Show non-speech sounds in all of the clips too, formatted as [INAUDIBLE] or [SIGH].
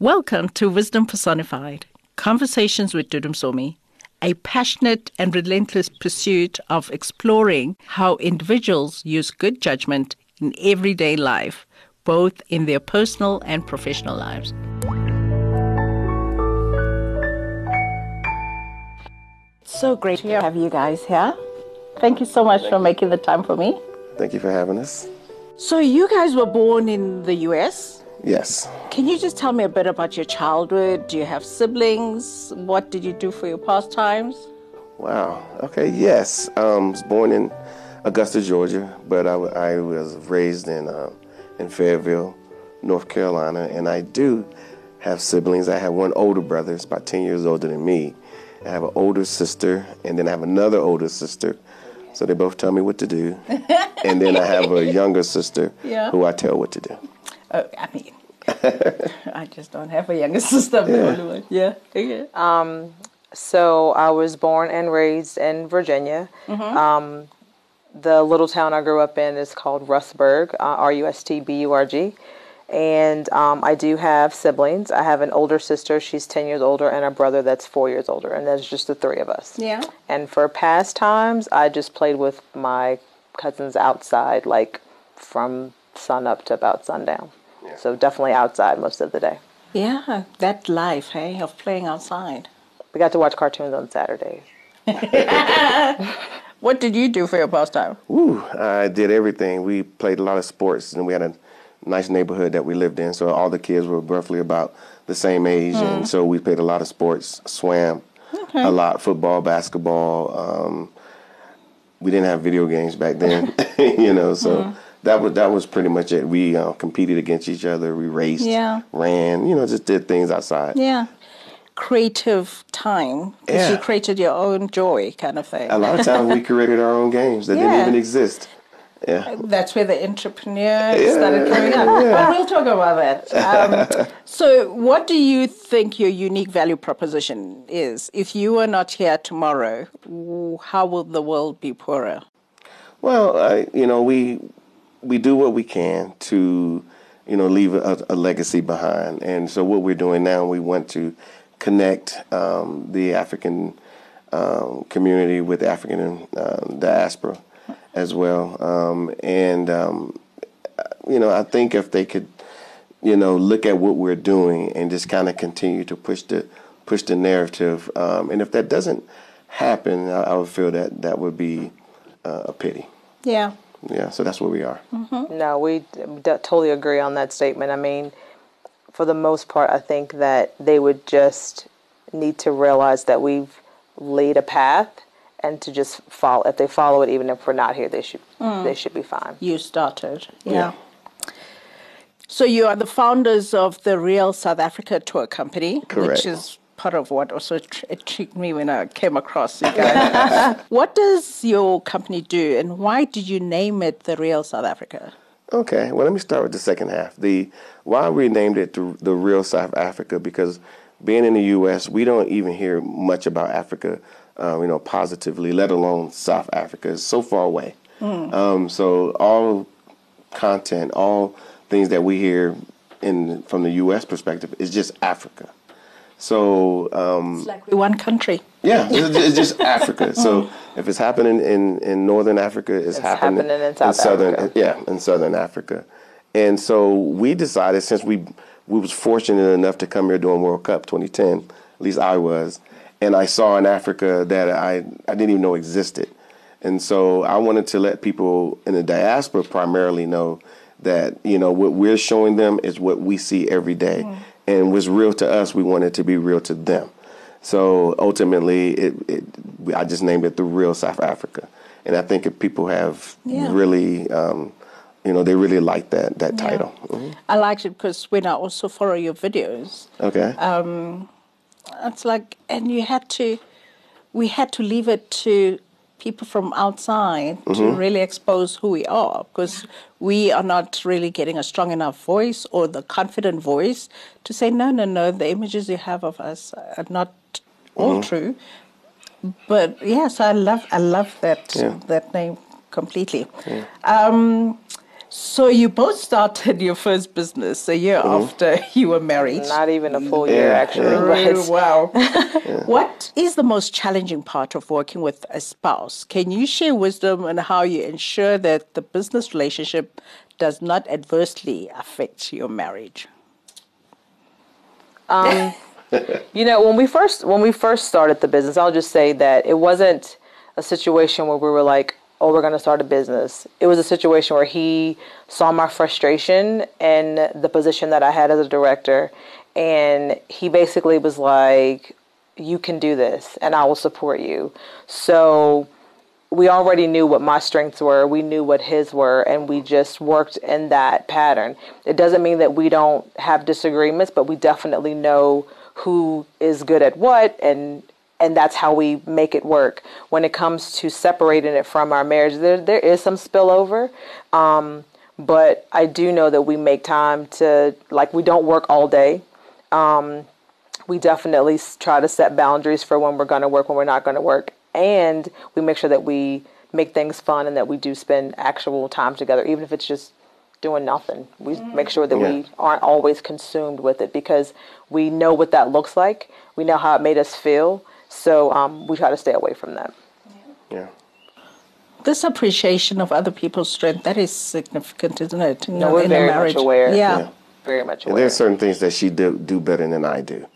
Welcome to Wisdom Personified Conversations with Dudu Msomi, a passionate and relentless pursuit of exploring how individuals use good judgment in everyday life, both in their personal and professional lives. So great to have you guys here. Thank you so much for making the time for me. Thank you for having us. So, you guys were born in the US? Yes. Can you just tell me a bit about your childhood? Do you have siblings? What did you do for your pastimes? Wow. Okay. Yes. Um, was born in Augusta, Georgia, but I, I was raised in uh, in Fayetteville, North Carolina, and I do have siblings. I have one older brother, it's about ten years older than me. I have an older sister, and then I have another older sister. So they both tell me what to do. [LAUGHS] and then I have a younger sister Yeah. who I tell what to do. Oh, I mean, [LAUGHS] I just don't have a younger sister. I'm Yeah. Yeah. Okay. So I was born and raised in Virginia. Um, the little town I grew up in is called Rustburg, uh, R U S T B U R G. And um, I do have siblings. I have an older sister, she's 10 years older, and a brother that's four years older, and that's just the three of us. Yeah. And for pastimes, I just played with my cousins outside, like from sun up to about sundown. So definitely outside most of the day. Yeah, that life, hey, of playing outside. We got to watch cartoons on Saturdays. [LAUGHS] What did you do for your pastime? Ooh, I did everything. We played a lot of sports, and we had a nice neighborhood that we lived in. So all the kids were roughly about the same age, and so we played a lot of sports. Swam a lot, football, basketball. Um, we didn't have video games back then, [LAUGHS] you know. So that was that was pretty much it. We uh, competed against each other. We raced, Yeah. ran, you know, just did things outside. Yeah. Creative time. Yeah. you created your own joy kind of thing. A lot of times we [LAUGHS] created our own games that Yeah. didn't even exist. Yeah. That's where the entrepreneur started coming up. But we'll talk about that. [LAUGHS] Um, so, what do you think your unique value proposition is? If you were not here tomorrow, how will the world be poorer? Well, I, you know, we we do what we can to, you know, leave a, a legacy behind, and so what we're doing now, we want to connect um, the African um, community with African um, diaspora as well, um, and um, you know, I think if they could, you know, look at what we're doing and just kind of continue to push the push the narrative, um, and if that doesn't happen, I, I would feel that that would be uh, a pity. Yeah. Yeah, so that's where we are. Mm-hmm. No, we d- totally agree on that statement. I mean, for the most part, I think that they would just need to realize that we've laid a path and to just follow. If they follow it, even if we're not here, they should mm. they should be fine. You started. Yeah. Yeah. So you are the founders of the Real South Africa Tour Company, which Correct. is part of what also tr- intrigued me when I came across you guys. [LAUGHS] what does your company do, and why did you name it the Real South Africa? Okay, well, let me start with the second half. The why we named it the, the real South Africa because being in the U.S., we don't even hear much about Africa, uh, you know, positively, let alone South Africa. It's so far away. Um, so all content, all things that we hear in from the U.S. perspective is just Africa. So um, It's like we're one country. Yeah, it's, it's just Africa. So if it's happening in, in northern Africa, it's, happening, happening in South southern Africa. yeah in southern Africa. And so we decided since we we was fortunate enough to come here during World Cup 2010, at least I was, and I saw in Africa that I I didn't even know existed. And so I wanted to let people in the diaspora primarily know that you know what we're showing them is what we see every day. And was real to us, we wanted to be real to them. So ultimately, it, it I just named it the real South Africa, and I think if people have Yeah. really, um, you know, they really like that that title. Mhm. I liked it because when I also follow your videos, Okay. it's like, and you had to, we had to leave it to people from outside to really expose who we are because we are not really getting a strong enough voice or the confident voice to say, no, no, no, the images you have of us are not all true. But yes, I love, I love that Yeah. that name completely. Um, So you both started your first business a year Mm-hmm. after you were married. Not even a full year, Yeah, actually. Really? but- wow. [LAUGHS] What is the most challenging part of working with a spouse? Can you share wisdom on how you ensure that the business relationship does not adversely affect your marriage? [LAUGHS] You know, when we first when we first started the business, I'll just say that it wasn't a situation where we were like, "Oh, we're going to start a business." It was a situation where he saw my frustration and the position that I had as a director, and he basically was like, "You can do this, and I will support you." So we already knew what my strengths were, we knew what his were, and we just worked in that pattern. It doesn't mean that we don't have disagreements, but we definitely know who is good at what and and that's how we make it work. When it comes to separating it from our marriage, there there is some spillover. Um, but I do know that we make time to like we don't work all day we definitely try to set boundaries for when we're going to work, when we're not going to work, and we make sure that we make things fun and that we do spend actual time together, even if it's just doing nothing. We make sure that Yeah. we aren't always consumed with it because we know what that looks like. We know how it made us feel, so um, we try to stay away from that. Yeah. This appreciation of other people's strength, that is significant, isn't it? You No, know, we're in a very much aware. Yeah. Yeah. Very much aware. And aware. there's certain things that she do, do better than I do,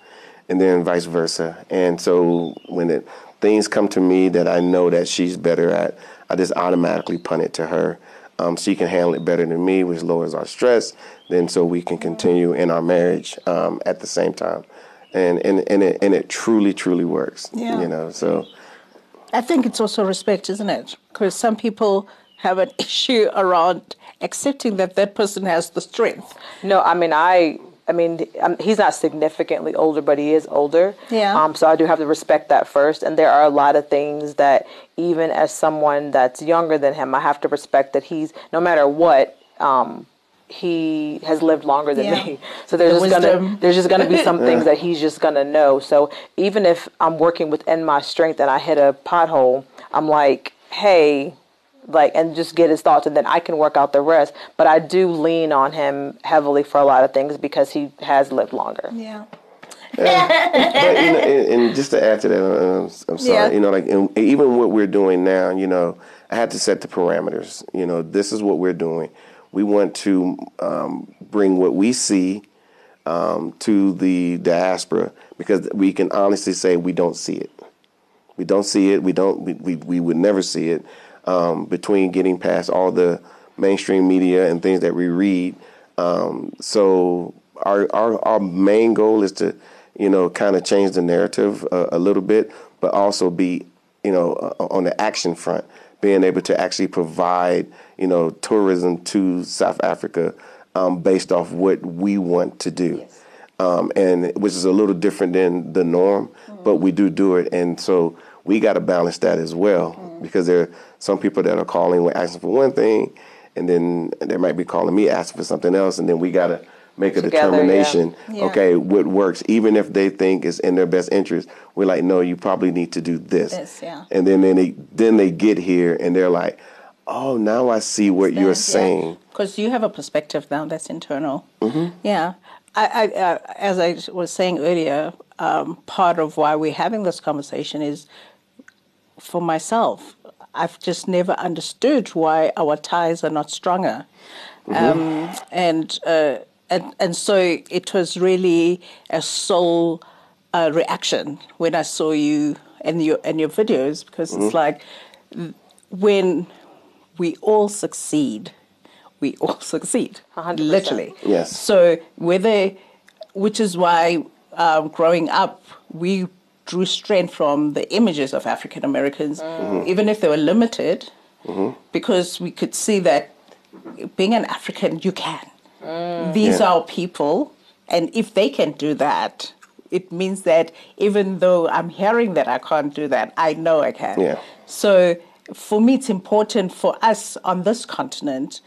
and then vice versa. And so when it, things come to me that I know that she's better at, I just automatically punt it to her. Um, she can handle it better than me, which lowers our stress. Then so we can continue in our marriage um, at the same time, and and and it and it truly truly works. Yeah. You know, so I think it's also respect, isn't it? Because some people have an [LAUGHS] issue around accepting that that person has the strength. No, I mean I. I mean, um, he's not significantly older, but he is older. Yeah. Um, so I do have to respect that first. And there are a lot of things that, even as someone that's younger than him, I have to respect that he's no matter what. Um, he has lived longer than Yeah. me, [LAUGHS] so there's The just gonna there's just gonna be some [LAUGHS] things that he's just gonna know. So even if I'm working within my strength and I hit a pothole, I'm like, hey, like and just get his thoughts and then I can work out the rest. But I do lean on him heavily for a lot of things because he has lived longer. Yeah. but you know, and, and just to add to that, uh, I'm sorry. Yeah. You know, like and even what we're doing now, you know, I had to set the parameters. You know, this is what we're doing. We want to um, bring what we see um, to the diaspora because we can honestly say we don't see it. We don't see it. We don't. We, we, we would never see it. Um, between getting past all the mainstream media and things that we read, um, so our, our our main goal is to, you know, kind of change the narrative a, a little bit, but also be, you know, on the action front, being able to actually provide, you know, tourism to South Africa um, based off what we want to do. Um, and which is a little different than the norm, but we do do it, and so we got to balance that as well because there are some people that are calling, we're asking for one thing, and then they might be calling me asking for something else, and then we got to make a Together, determination. yeah. Okay, what works, even if they think it's in their best interest. We're like, no, you probably need to do this, This, yeah. and then then they then they get here and they're like, oh, now I see what you're saying. Because you have a perspective now that's internal. Mm-hmm. Yeah. I, I, uh, as I was saying earlier, um, part of why we're having this conversation is for myself. I've just never understood why our ties are not stronger. Um, and, uh, and, and so it was really a soul uh, reaction when I saw you and your, and your videos because it's like when we all succeed, we all [LAUGHS] succeed. 100%. Literally. Yes. So whether, which is why um, growing up, we drew strength from the images of African Americans, even if they were limited, because we could see that being an African, you can. Mm. These Yeah. are people, and if they can do that, it means that even though I'm hearing that I can't do that, I know I can. Yeah. So for me, it's important for us on this continent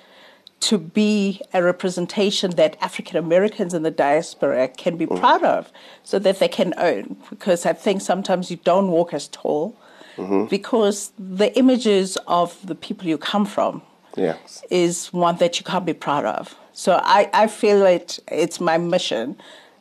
to be a representation that African Americans in the diaspora can be mm. proud of so that they can own. Because I think sometimes you don't walk as tall mm-hmm. because the images of the people you come from Yeah. is one that you can't be proud of. So I, I feel it it's my mission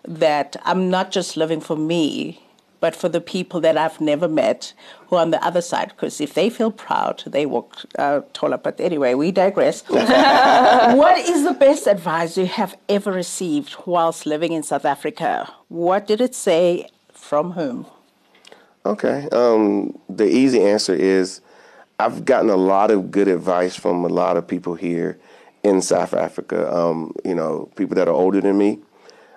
that I'm not just living for me, but for the people that I've never met who are on the other side. Because if they feel proud, they walk uh, taller. But anyway, we digress. [LAUGHS] what is the best advice you have ever received whilst living in South Africa? What did it say from whom? Okay. Um, the easy answer is I've gotten a lot of good advice from a lot of people here in South Africa. Um, you know, people that are older than me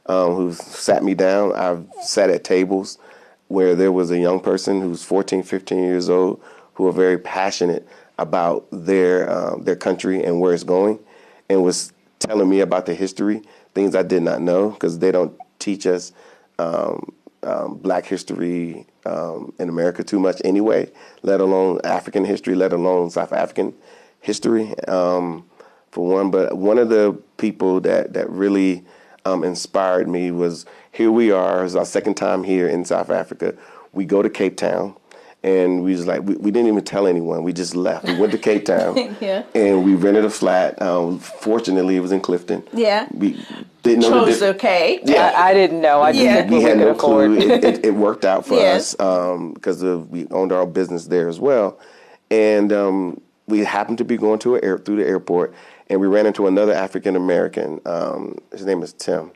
um, who've sat me down. I've sat at tables where there was a young person who's 14, 15 years old who are very passionate about their um, their country and where it's going, and was telling me about the history, things I did not know because they don't teach us um, um, Black history um, in America too much anyway, let alone African history, let alone South African history. Um, for one, but one of the people that that really um, inspired me was here we are. It's our second time here in South Africa. We go to Cape Town. And we was like, we, we didn't even tell anyone. We just left. We went to Cape [LAUGHS] Town, Yeah. and we rented a flat. Um, fortunately, it was in Clifton. Yeah. we didn't know the Chose di- okay. Yeah. I, I didn't know. I Yeah. didn't we think we, had no afford. clue. It, it, it worked out for Yes. us because of we owned our own business there as well, and um, we happened to be going to a air, through the airport, and we ran into another African American. Um, his name is Tim,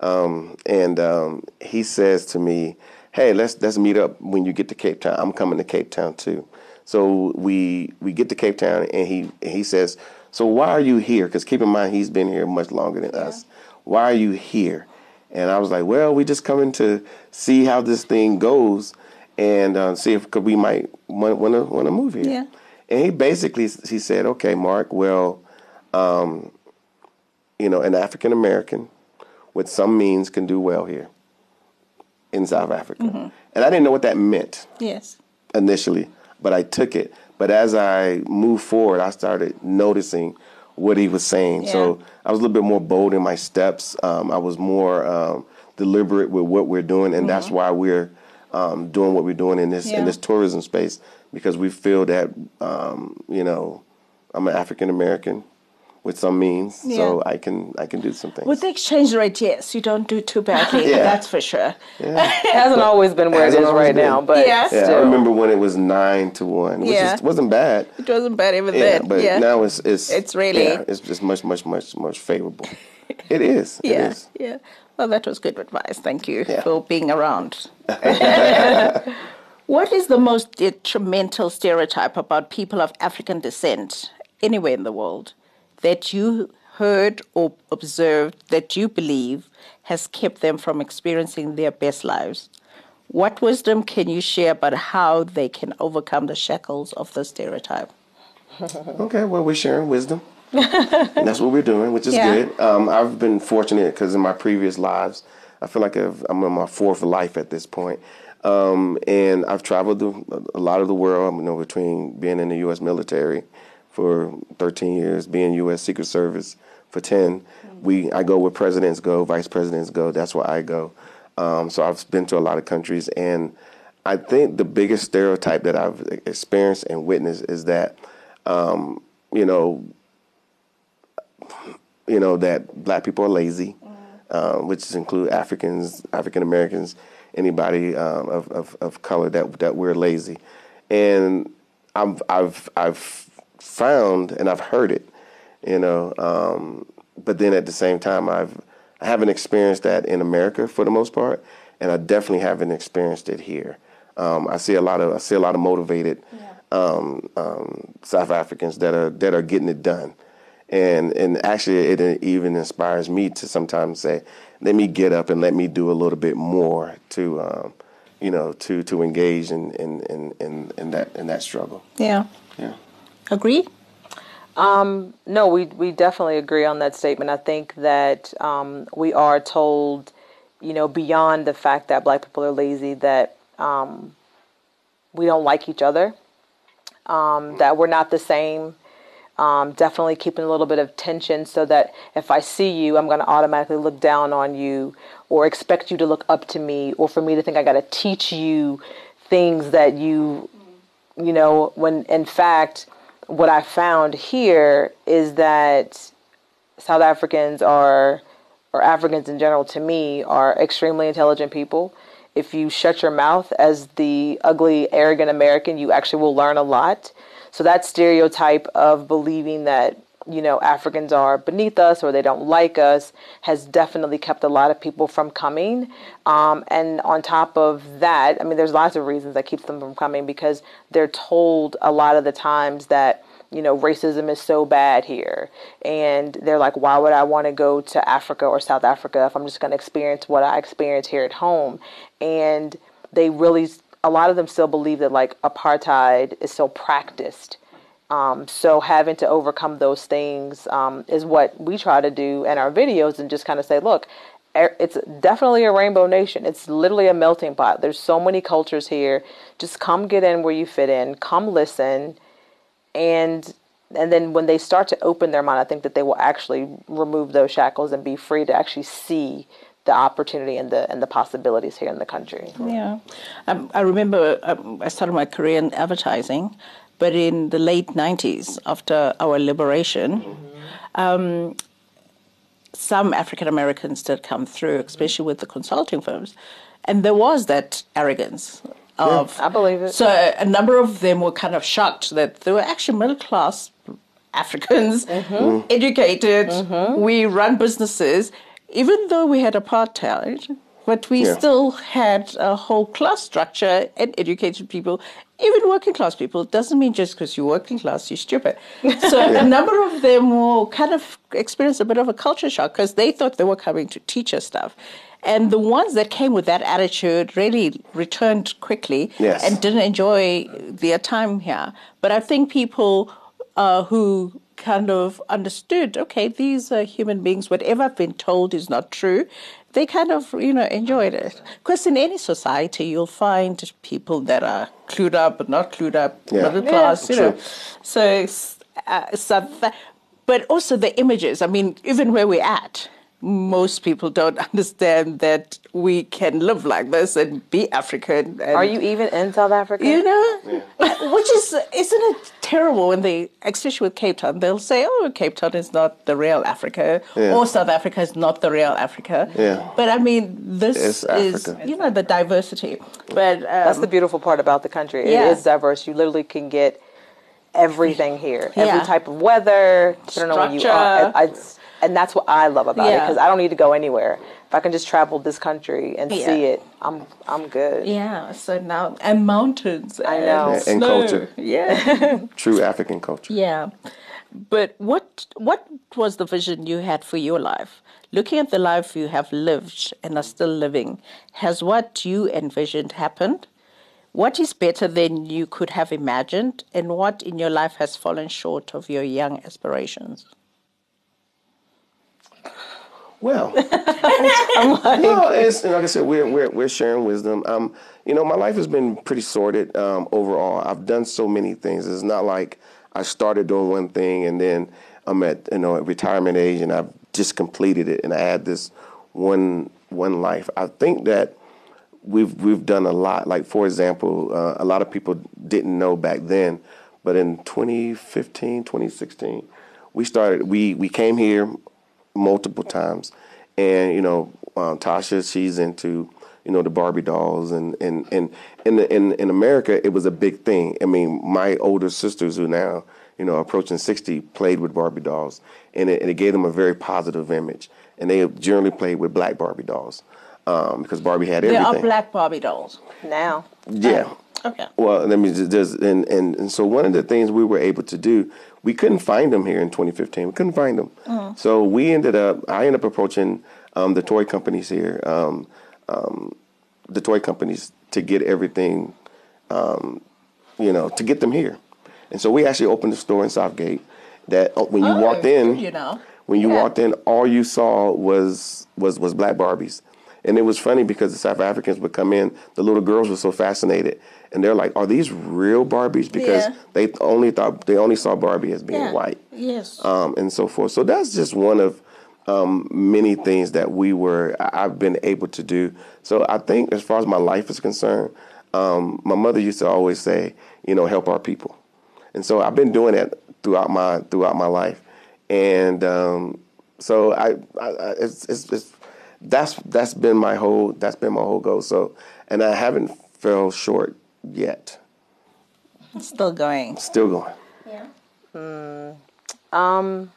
um, and um, he says to me, "Hey, let's let's meet up when you get to Cape Town. I'm coming to Cape Town too." So we we get to Cape Town, and he he says, "So why are you here?" Because keep in mind, he's been here much longer than us. Why are you here? And I was like, "Well, we just coming to see how this thing goes, and uh, see if could we might want to want to move here." Yeah. And he basically he said, "Okay, Mark. Well, um, you know, an African American with some means can do well here in South Africa." Mm-hmm. And I didn't know what that meant Yes. initially, but I took it. But as I moved forward, I started noticing what he was saying. So I was a little bit more bold in my steps. Um, I was more um, deliberate with what we're doing, and that's why we're um, doing what we're doing in this Mm-hmm. Yeah. in this tourism space because we feel that um, you know I'm an African American with some means, so I can I can do some things. With the exchange rate, yes, you don't do too badly. Yeah. That's for sure. [LAUGHS] It hasn't always been where it Hasn't is always right been. now, but Yeah. yeah, still. I remember when it was nine to one, which Yeah. is, wasn't bad. It wasn't bad even Yeah, then. but yeah. now it's it's It's really- yeah, it's just much much much much favorable. [LAUGHS] It is. It yeah, is. yeah. Well, that was good advice. Thank you Yeah. for being around. [LAUGHS] what is the most detrimental stereotype about people of African descent anywhere in the world that you heard or observed that you believe has kept them from experiencing their best lives? What wisdom can you share about how they can overcome the shackles of the stereotype? [LAUGHS] Okay, well, we're sharing wisdom. [LAUGHS] and that's what we're doing, which is Yeah. good. Um, I've been fortunate because in my previous lives, I feel like I've, I'm in my fourth life at this point. Um, and I've traveled the, a lot of the world, you know, between being in the U.S. military for 13 years, being U.S. Secret Service for 10. We I go where presidents go, vice presidents go. That's where I go. Um, so I've been to a lot of countries, and I think the biggest stereotype that I've experienced and witnessed is that, um, you know, you know that black people are lazy, um, which include Africans, African Americans, anybody um, of, of of color that that we're lazy, and I've I've I've found and I've heard it, you know, um, but then at the same time I've I haven't experienced that in America for the most part, and I definitely haven't experienced it here. Um, I see a lot of I see a lot of motivated um, um, South Africans that are that are getting it done, and and actually it even inspires me to sometimes say, let me get up and let me do a little bit more to, um, you know, to to engage in in, in, in in that in that struggle. Yeah. Yeah. Agree? No, we we definitely agree on that statement. I think that um, we are told, you know, beyond the fact that black people are lazy, that um, we don't like each other, um, that we're not the same. Um, definitely keeping a little bit of tension so that if I see you, I'm going to automatically look down on you or expect you to look up to me or for me to think I got to teach you things that you, you know, when in fact, what I found here is that South Africans are, or Africans in general, to me, are extremely intelligent people. If you shut your mouth as the ugly, arrogant American, you actually will learn a lot. So that stereotype of believing that you know Africans are beneath us or they don't like us has definitely kept a lot of people from coming. Um, and on top of that, I mean, there's lots of reasons that keeps them from coming because they're told a lot of the times that you know racism is so bad here, and they're like, why would I want to go to Africa or South Africa if I'm just going to experience what I experience here at home? And they really, a lot of them still believe that like apartheid is so practiced um, so having to overcome those things um, is what we try to do in our videos and just kind of say, look, it's definitely a rainbow nation. It's literally a melting pot. There's so many cultures here. Just come get in where you fit in. Come listen, and and then when they start to open their mind, I think that they will actually remove those shackles and be free to actually see the opportunity and the and the possibilities here in the country. Yeah, um, I remember um, I started my career in advertising, but in the late 90s, after our liberation, mm-hmm. um, some African Americans did come through, especially with the consulting firms. And there was that arrogance of. Yeah, I believe it. So a number of them were kind of shocked that they were actually middle class Africans, mm-hmm. educated, mm-hmm. we run businesses. Even though we had apartheid, but we yeah. still had a whole class structure and educated people, even working class people. It doesn't mean just because you're working class, you're stupid. [LAUGHS] So yeah. a number of them will kind of experience a bit of a culture shock because they thought they were coming to teach us stuff. And the ones that came with that attitude really returned quickly yes. and didn't enjoy their time here. But I think people uh, who kind of understood, okay, these are human beings, whatever I've been told is not true, they kind of, you know, enjoyed it. Because in any society, you'll find people that are clued up but not clued up, yeah. middle class, yeah, you know. So, uh, so that, but also the images. I mean, even where we're at, most people don't [LAUGHS] understand that we can live like this and be African. And, Are you even in South Africa? You know, yeah. [LAUGHS] which is isn't it terrible when they, especially with Cape Town, they'll say, "Oh, Cape Town is not the real Africa," yeah. or South Africa is not the real Africa. Yeah. But I mean, this is you know the diversity. But um, that's the beautiful part about the country. It yeah. is diverse. You literally can get everything here. Every type of weather. I don't know where you are. I, I, and that's what I love about yeah. it because I don't need to go anywhere. If I can just travel this country and yeah. see it, I'm I'm good. Yeah. So now and mountains. I know and, and culture. Yeah. [LAUGHS] True African culture. Yeah. But what what was the vision you had for your life? Looking at the life you have lived and are still living, has what you envisioned happened? What is better than you could have imagined, and what in your life has fallen short of your young aspirations? Well, [LAUGHS] I'm like, no, it's like I said, we're we're we're sharing wisdom. Um, you know, my life has been pretty sorted um, overall. I've done so many things. It's not like I started doing one thing and then I'm at you know at retirement age and I've just completed it and I had this one one life. I think that we've we've done a lot. Like for example, uh, a lot of people didn't know back then, but in 2015, 2016, we started. We we came here multiple times. And you know, um, Tasha, she's into you know the Barbie dolls, and and and in the, in in America, it was a big thing. I mean, my older sisters who now you know approaching sixty played with Barbie dolls, and it, and it gave them a very positive image. And they generally played with black Barbie dolls um, because Barbie had everything. There are black Barbie dolls now. Yeah. Oh, okay. Well, let me just and, and and so one of the things we were able to do we couldn't find them here in 2015. We couldn't find them. Mm-hmm. So we ended up, I ended up approaching um, the toy companies here, um, um, the toy companies to get everything, um, you know, to get them here. And so we actually opened a store in Southgate that uh, when you oh, walked in, you know. when you yeah. walked in, all you saw was was was black Barbies. And it was funny because the South Africans would come in, the little girls were so fascinated and they're like, "Are these real Barbies?" Because yeah. they only thought they only saw Barbie as being yeah. white, yes, um, and so forth. So that's just one of um, many things that we were I've been able to do. So I think, as far as my life is concerned, um, my mother used to always say, you know, help our people, and so I've been doing that throughout my throughout my life, and um, so I, I, I it's, it's, it's that's that's been my whole that's been my whole goal. So, and I haven't fell short yet. Still going. Still going. Yeah. um.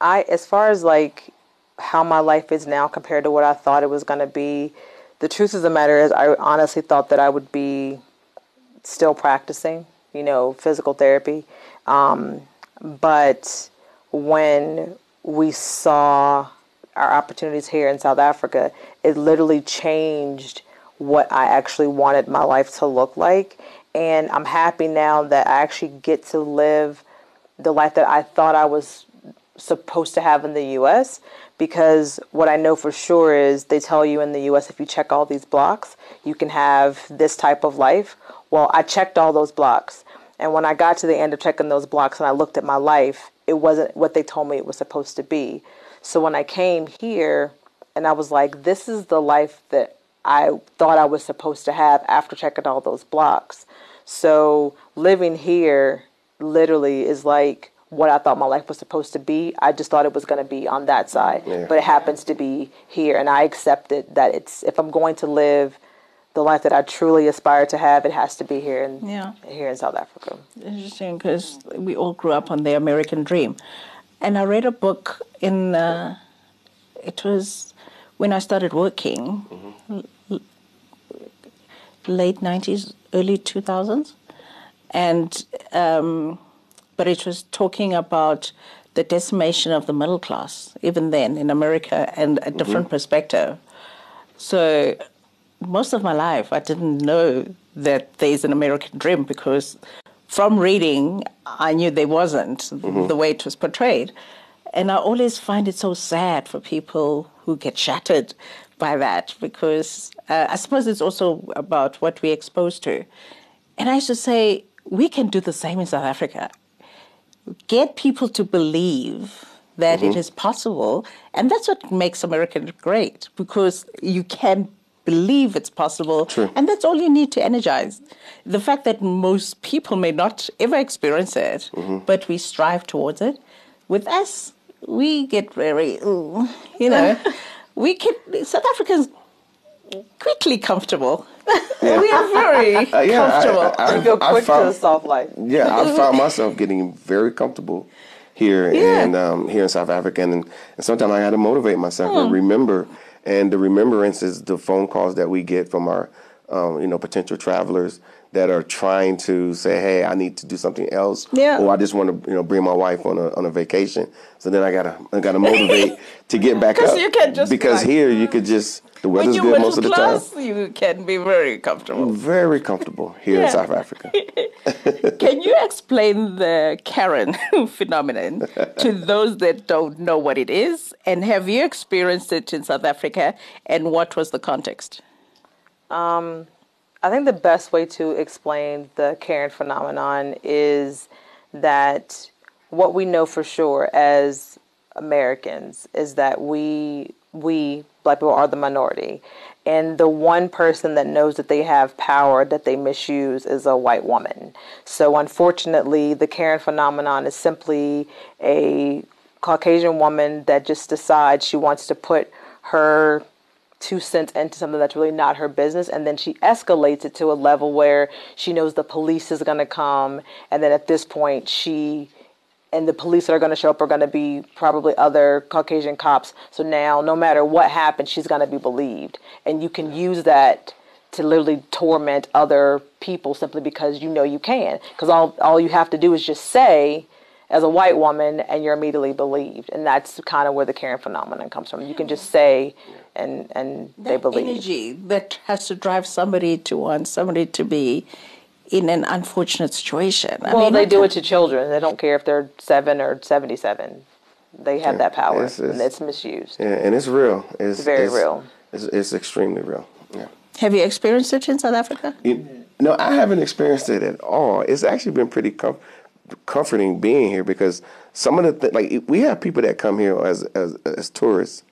I as far as like how my life is now compared to what I thought it was going to be, the truth of the matter is I honestly thought that I would be still practicing, you know, physical therapy. Um, but when we saw our opportunities here in South Africa, it literally changed what I actually wanted my life to look like. And I'm happy now that I actually get to live the life that I thought I was supposed to have in the US because what I know for sure is they tell you in the US if you check all these blocks, you can have this type of life. Well, I checked all those blocks. And when I got to the end of checking those blocks and I looked at my life, it wasn't what they told me it was supposed to be. So when I came here and I was like, this is the life that I thought I was supposed to have after checking all those blocks. So living here literally is like what I thought my life was supposed to be. I just thought it was going to be on that side, yeah. but it happens to be here, and I accepted that it's if I'm going to live the life that I truly aspire to have, it has to be here in yeah. here in South Africa. Interesting, because we all grew up on the American dream, and I read a book in uh, it was when I started working, mm-hmm. late '90s, early 2000s, and. Um, but it was talking about the decimation of the middle class, even then in America, and a different mm-hmm. perspective. So, most of my life, I didn't know that there's an American dream because from reading, I knew there wasn't mm-hmm. the way it was portrayed. And I always find it so sad for people who get shattered by that because uh, I suppose it's also about what we're exposed to. And I should say, we can do the same in South Africa get people to believe that mm-hmm. it is possible. And that's what makes America great because you can believe it's possible. True. And that's all you need to energize. The fact that most people may not ever experience it, mm-hmm. but we strive towards it. With us, we get very, you know, [LAUGHS] we can, South Africans quickly comfortable. Yeah. [LAUGHS] we are very uh, [LAUGHS] yeah, comfortable. I, I, I, go quick found, to the soft life. Yeah, I found myself getting very comfortable here yeah. and um, here in South Africa, and, and sometimes I had to motivate myself mm. and remember. And the remembrance is the phone calls that we get from our, um, you know, potential travelers that are trying to say, "Hey, I need to do something else," yeah. or I just want to, you know, bring my wife on a on a vacation. So then I gotta I gotta motivate [LAUGHS] to get back up. You can't just because like, here you could just the weather's good most of the time. You can be very comfortable. Very comfortable here in South Africa. [LAUGHS] can you explain the Karen [LAUGHS] phenomenon to those that don't know what it is? And have you experienced it in South Africa? And what was the context? Um, I think the best way to explain the Karen phenomenon is that what we know for sure as Americans is that we we black people are the minority. And the one person that knows that they have power that they misuse is a white woman. So unfortunately the karen phenomenon is simply a caucasian woman that just decides she wants to put her two cents into something that's really not her business and then she escalates it to a level where she knows the police is going to come and then at this point she and the police that are going to show up are going to be probably other Caucasian cops. So now, no matter what happens, she's going to be believed. And you can use that to literally torment other people simply because you know you can. Because all, all you have to do is just say, as a white woman, and you're immediately believed. And that's kind of where the Karen phenomenon comes from. You can just say, and, and they believe. energy that has to drive somebody to want somebody to be in an unfortunate situation. I well, mean, they do it to children. They don't care if they're seven or seventy-seven. They have yeah, that power, it's, it's, and it's misused. Yeah, and it's real. It's, it's very real. It's, it's, extremely real. Yeah. Have you experienced it in South Africa? You, no, I haven't experienced it at all. It's actually been pretty com- comforting being here because some of the th- like we have people that come here as, as as tourists,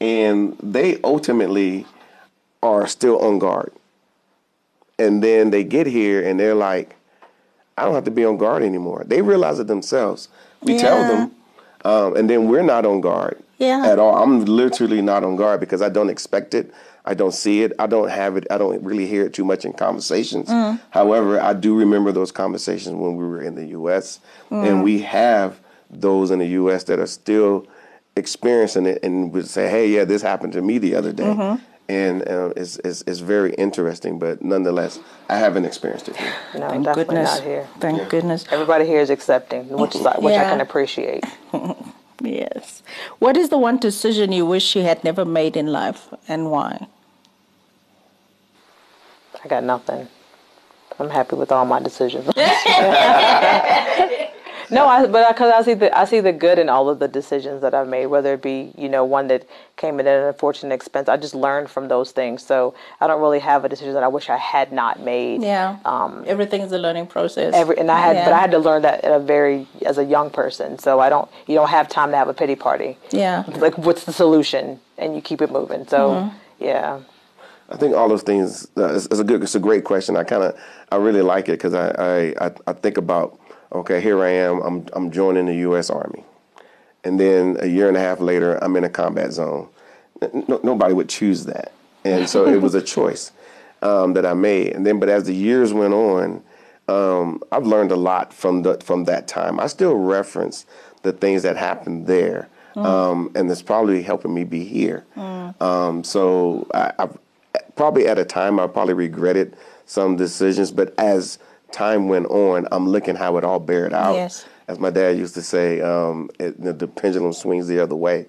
and they ultimately are still on guard and then they get here and they're like, I don't have to be on guard anymore. They realize it themselves. We Yeah. tell them, um, and then we're not on guard Yeah. at all. I'm literally not on guard because I don't expect it. I don't see it. I don't have it. I don't really hear it too much in conversations. Mm. However, I do remember those conversations when we were in the U.S. Mm. and we have those in the U.S. that are still experiencing it and would say, "Hey, yeah, this happened to me the other day," Mm-hmm. and uh, it's, it's it's very interesting. But nonetheless, I haven't experienced it here. No, Thank definitely goodness. not here. Thank goodness. Everybody here is accepting, which is which I can appreciate. [LAUGHS] Yes. What is the one decision you wish you had never made in life and why? I got nothing. I'm happy with all my decisions. [LAUGHS] [LAUGHS] [LAUGHS] no, I, but because I see the I see the good in all of the decisions that I've made, whether it be you know one that came at an unfortunate expense. I just learned from those things, so I don't really have a decision that I wish I had not made. Yeah. Um, Everything is a learning process. Every, and I had, but I had to learn that at a very as a young person. So I don't, you don't have time to have a pity party. Yeah. [LAUGHS] Like, what's the solution? And you keep it moving. So, Mm-hmm. yeah. I think all those things. Uh, it's, it's a good. It's a great question. I kind of. I really like it because I, I, I I think about. Okay, here I am. I'm I'm joining the U.S. Army, and then a year and a half later, I'm in a combat zone. No, nobody would choose that, and so it was a [LAUGHS] choice um, that I made. And then, but as the years went on, um, I've learned a lot from the from that time. I still reference the things that happened there, um, and it's probably helping me be here. Um, so I, I've probably at a time I probably regretted some decisions, but as time went on, I'm looking how it all bared out. Yes. As my dad used to say, um, it, the, the pendulum swings the other way,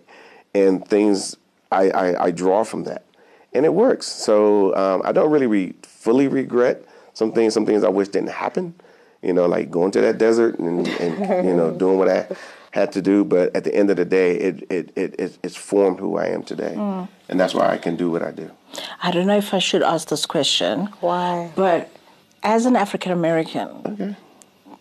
and things I, I, I draw from that, and it works. So um, I don't really re- fully regret some things. Some things I wish didn't happen. You know, like going to that desert and, and you know doing what I had to do. But at the end of the day, it it, it, it it's formed who I am today, and that's why I can do what I do. I don't know if I should ask this question. Why? But as an African American,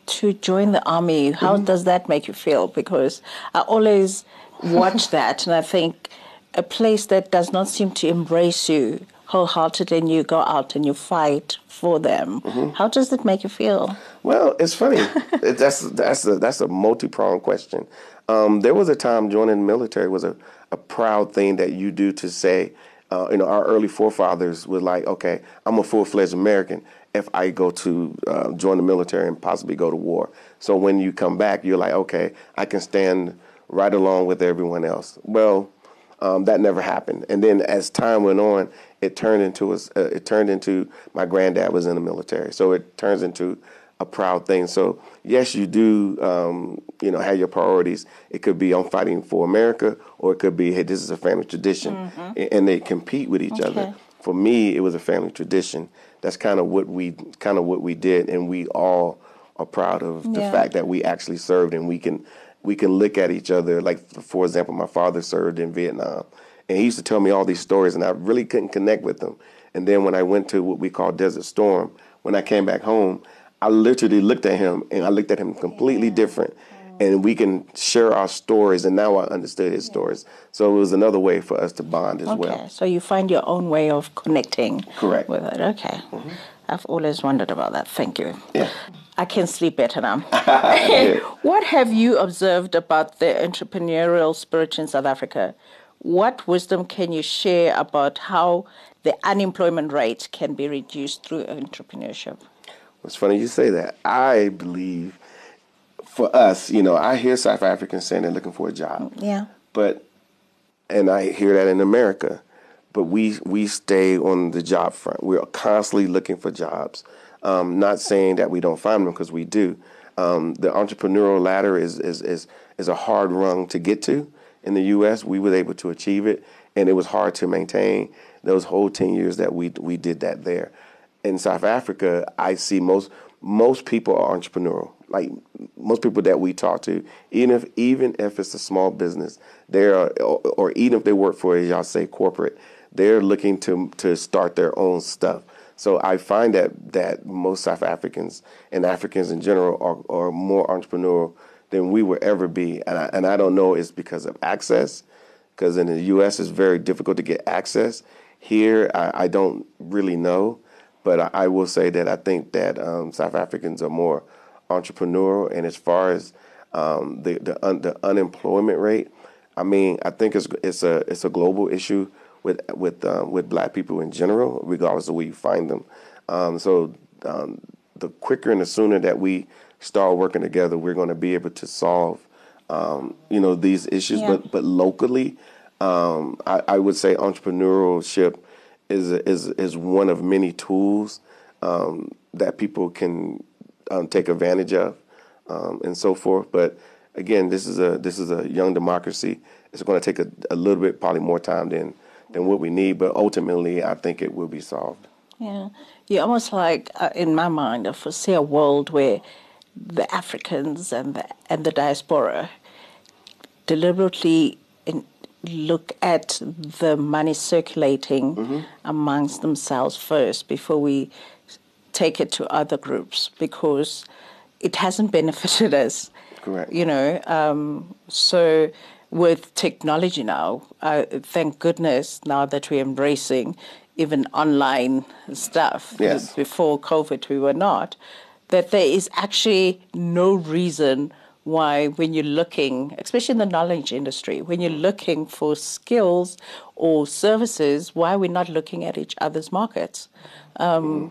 to join the army, how does that make you feel? Because I always watch [LAUGHS] that and I think a place that does not seem to embrace you wholeheartedly and you go out and you fight for them, how does that make you feel? Well, it's funny. [LAUGHS] That's that's a that's a multi pronged question. Um, there was a time joining the military was a, a proud thing that you do to say, uh, you know, our early forefathers were like, okay, I'm a full fledged American if I go to uh, join the military and possibly go to war. So when you come back, you're like, okay, I can stand right along with everyone else. Well, um, that never happened. And then as time went on, it turned into a, uh, it turned into my granddad was in the military, so it turns into a proud thing. So yes, you do, um, you know, have your priorities. It could be I'm fighting for America, or it could be hey, this is a family tradition, A- and they compete with each other. For me, it was a family tradition. That's kind of what we kind of what we did, and we all are proud of the fact that we actually served, and we can we can look at each other. Like for example, my father served in Vietnam, and he used to tell me all these stories, and I really couldn't connect with them. And then when I went to what we call Desert Storm, when I came back home, I literally looked at him, and I looked at him completely different. And we can share our stories, and now I understood his stories. So it was another way for us to bond as Okay, well. so you find your own way of connecting Correct. with it. Okay. Mm-hmm. I've always wondered about that. Thank you. Yeah. I can sleep better now. [LAUGHS] [LAUGHS] What have you observed about the entrepreneurial spirit in South Africa? What wisdom can you share about how the unemployment rate can be reduced through entrepreneurship? It's funny you say that. I believe for us, you know, I hear South Africans saying they're looking for a job, Yeah. but and I hear that in America, but we we stay on the job front. We're constantly looking for jobs. Um, not saying that we don't find them because we do. Um, the entrepreneurial ladder is, is is is a hard rung to get to. In the U.S., we were able to achieve it, and it was hard to maintain those whole ten years that we we did that there. In South Africa, I see most most people are entrepreneurial. Like most people that we talk to, even if even if it's a small business, they are, or, or even if they work for, as y'all say, corporate, they're looking to to start their own stuff. So I find that that most South Africans and Africans in general are, are more entrepreneurial than we will ever be, and I, and I don't know it's because of access, because in the U.S. it's very difficult to get access. Here I, I don't really know, but I, I will say that I think that um, South Africans are more entrepreneurial, and as far as um, the the, un, the unemployment rate, I mean, I think it's it's a it's a global issue with with um, with Black people in general, regardless of where you find them. Um, so um, the quicker and the sooner that we start working together, we're going to be able to solve um, you know these issues. Yeah. But but locally, um, I, I would say entrepreneurship is is is one of many tools um, that people can um, take advantage of um, and so forth. But again, this is a this is a young democracy. It's going to take a, a little bit, probably more time than than what we need. But ultimately, I think it will be solved. Yeah, you almost like uh, in my mind, I foresee a world where the Africans and the and the diaspora deliberately in, look at the money circulating amongst themselves first before we take it to other groups because it hasn't [LAUGHS] benefited us. Correct. You know, um, so with technology now, uh, thank goodness now that we're embracing even online stuff. Yes. Before COVID, we were not. That there is actually no reason why, when you're looking, especially in the knowledge industry, when you're looking for skills or services, why we're not looking at each other's markets. Um,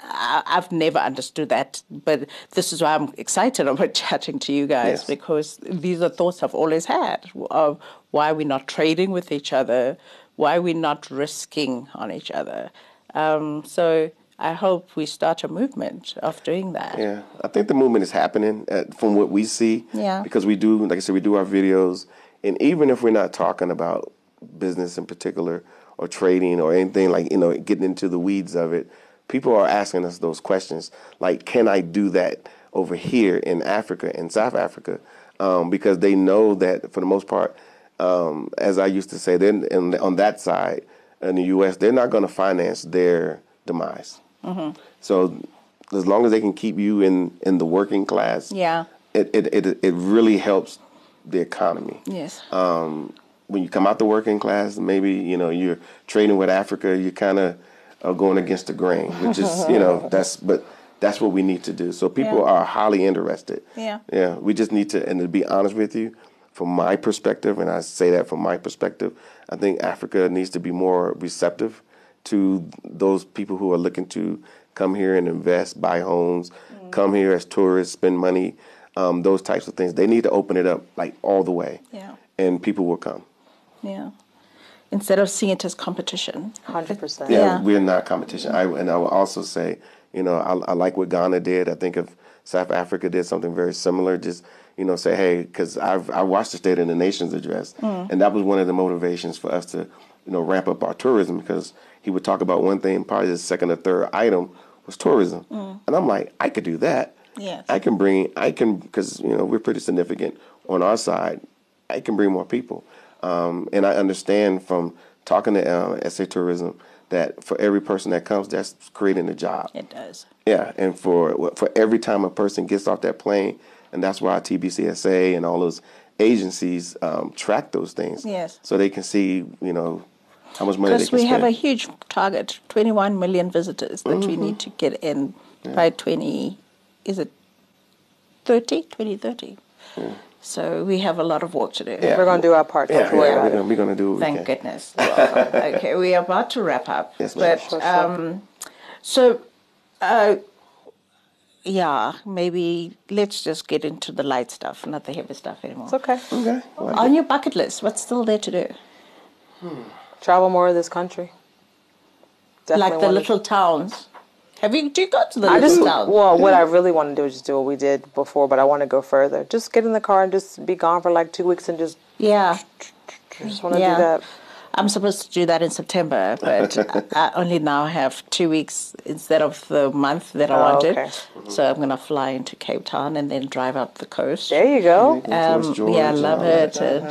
I- I've never understood that, but this is why I'm excited [LAUGHS] about chatting to you guys Yes. because these are thoughts I've always had of why we're not trading with each other, why we're not risking on each other. Um, so I hope we start a movement of doing that. Yeah, I think the movement is happening uh, from what we see. Yeah. Because we do, like I said, we do our videos, and even if we're not talking about business in particular or trading or anything like you know getting into the weeds of it, people are asking us those questions like, can I do that over here in Africa, in South Africa? Um, because they know that for the most part, um, as I used to say, then on that side in the U.S., they're not going to finance their demise. So as long as they can keep you in, in the working class, Yeah. it, it, it, it really helps the economy. Yes. Um, when you come out the working class, maybe you know you're trading with Africa, you kind of are going against the grain, which is you know [LAUGHS] that's but that's what we need to do. So people Yeah. are highly interested. Yeah. Yeah. We just need to, and to be honest with you, from my perspective, and I say that from my perspective, I think Africa needs to be more receptive to those people who are looking to come here and invest, buy homes, Mm. come here as tourists, spend money, um, those types of things. They need to open it up like all the way, Yeah. and people will come. Yeah. Instead of seeing it as competition. 100%. Yeah, Yeah. we're not competition. I and I will also say, you know, I, I like what Ghana did. I think if South Africa did something very similar, just you know, say, hey, because I've I watched the State of the Nations address, mm. and that was one of the motivations for us to, you know, ramp up our tourism because he would talk about one thing, probably the second or third item was tourism, mm. and I'm like, I could do that. Yes. I can bring, I can, because you know we're pretty significant on our side. I can bring more people, um, and I understand from talking to uh, SA Tourism that for every person that comes, that's creating a job. It does. Yeah, and for for every time a person gets off that plane, and that's why TBCSA and all those agencies um, track those things. Yes. So they can see, you know, how much money Because we spend. have a huge target 21 million visitors that we need to get in by 20, is it 30? 2030. So we have a lot of work to do. Yeah. We're going to do our part. Don't yeah, yeah, we're gonna, we're gonna do what we Thank can. goodness. Well, [LAUGHS] okay, we are about to wrap up. Yes, ma'am. but Sure, sure. um, so, uh, yeah, maybe let's just get into the light stuff, not the heavy stuff anymore. It's okay. Okay. well, On your bucket list, what's still there to do? Travel more of this country. like the wanna- little towns. Have you? Do you go to the I little just towns? well, what I really want to do is just do what we did before, but I want to go further. Just get in the car and just be gone for like two weeks and just yeah, just want to yeah. do that. I'm supposed to do that in September, but [LAUGHS] I only now have two weeks instead of the month that I Oh, wanted. okay. So I'm going to fly into Cape Town and then drive up the coast. There you go. Um, yeah, I love and all it, and,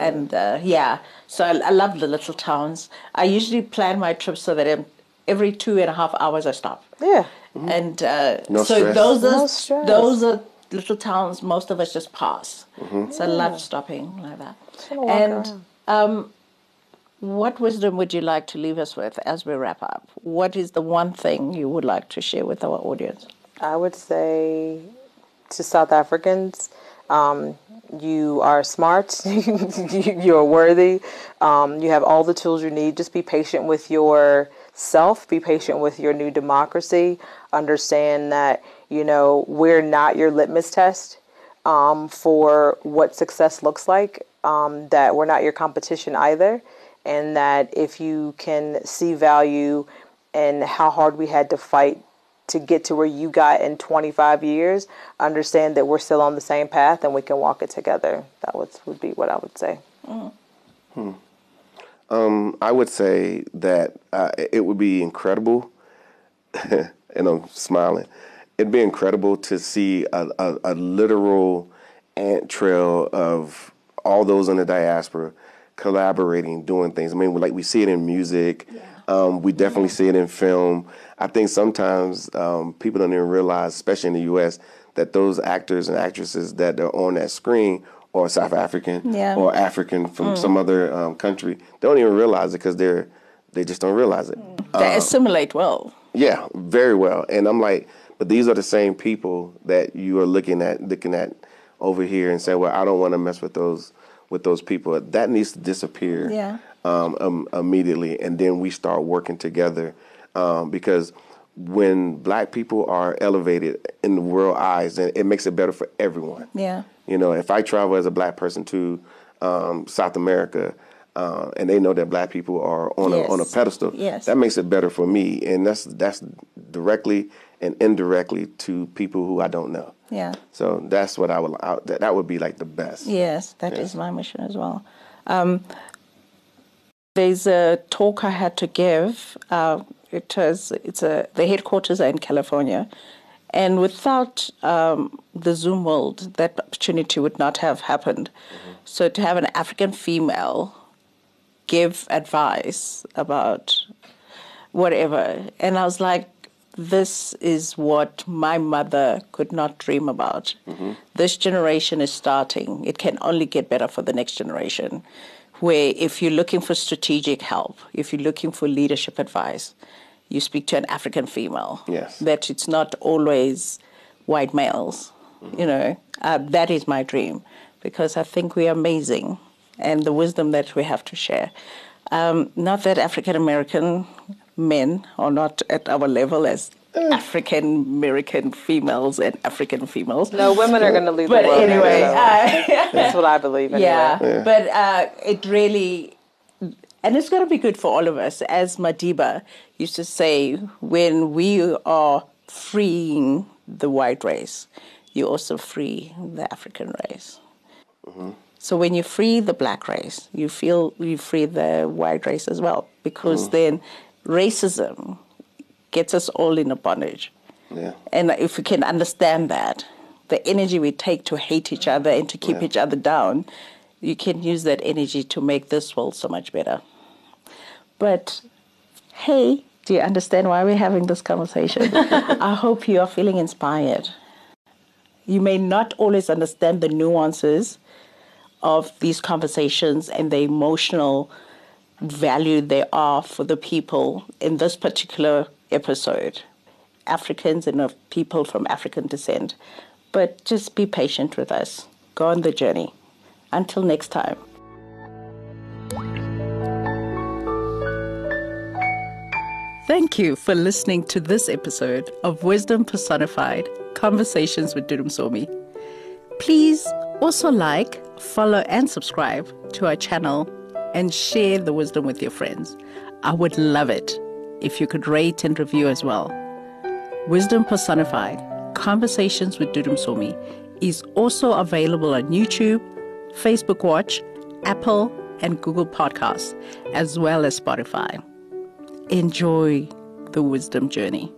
and uh, yeah. So I, I love the little towns. I usually plan my trips so that I'm, every two and a half hours I stop. Yeah. And uh, No so stress. those are No those are little towns. Most of us just pass. Mm-hmm. So I love stopping like that. And um, what wisdom would you like to leave us with as we wrap up? What is the one thing you would like to share with our audience? I would say to South Africans. Um, you are smart, [LAUGHS] you're worthy, um, you have all the tools you need. Just be patient with yourself, be patient with your new democracy. Understand that, you know, we're not your litmus test um, for what success looks like, um, that we're not your competition either, and that if you can see value in how hard we had to fight to get to where you got in 25 years, understand that we're still on the same path and we can walk it together. That would, would be what I would say. Hmm. Um, I would say that uh, it would be incredible, [LAUGHS] and I'm smiling. It'd be incredible to see a, a, a literal ant trail of all those in the diaspora collaborating, doing things. I mean, like we see it in music. Yeah. Um, we definitely yeah. see it in film. I think sometimes um, people don't even realize, especially in the U.S., that those actors and actresses that are on that screen are South African yeah. or African from mm. some other um, country. They don't even realize it because they're they just don't realize it. Mm. They um, assimilate well. Yeah, very well. And I'm like, but these are the same people that you are looking at, looking at over here, and say, well, I don't want to mess with those with those people. That needs to disappear. Yeah. Um, um, immediately, and then we start working together um, because when black people are elevated in the world eyes, then it makes it better for everyone. Yeah. You know, if I travel as a black person to um, South America, uh, and they know that black people are on yes. a on a pedestal, yes. that makes it better for me, and that's that's directly and indirectly to people who I don't know. Yeah. So that's what I would I, that, that would be like the best. Yes, that is my mission as well. Um, there's a talk I had to give. Uh, it was it's a the headquarters are in California, and without um, the Zoom world, that opportunity would not have happened. Mm-hmm. So to have an African female give advice about whatever, and I was like, this is what my mother could not dream about. Mm-hmm. This generation is starting. It can only get better for the next generation where if you're looking for strategic help, if you're looking for leadership advice, you speak to an African female. Yes. That it's not always white males. Mm-hmm. You know, uh, that is my dream because I think we are amazing and the wisdom that we have to share. Um, not that African American men are not at our level as African American females and African females. No, women are going to lead but the world. anyway, so. uh, that's what I believe. [LAUGHS] Anyway. Yeah, yeah. but uh, it really, and it's going to be good for all of us. As Madiba used to say, when we are freeing the white race, you also free the African race. Mm-hmm. So when you free the black race, you feel you free the white race as well, because mm-hmm. then racism gets us all in a bondage. Yeah. And if we can understand that, the energy we take to hate each other and to keep yeah. each other down, you can use that energy to make this world so much better. But hey, do you understand why we're having this conversation? [LAUGHS] I hope you are feeling inspired. You may not always understand the nuances of these conversations and the emotional value they are for the people in this particular episode Africans and of people from African descent. But just be patient with us. Go on the journey. Until next time. Thank you for listening to this episode of Wisdom Personified Conversations with Dudu Msomi. Please also like, follow, and subscribe to our channel and share the wisdom with your friends. I would love it if you could rate and review as well. Wisdom Personified Conversations with Dudu Msomi is also available on YouTube, Facebook Watch, Apple, and Google Podcasts, as well as Spotify. Enjoy the wisdom journey.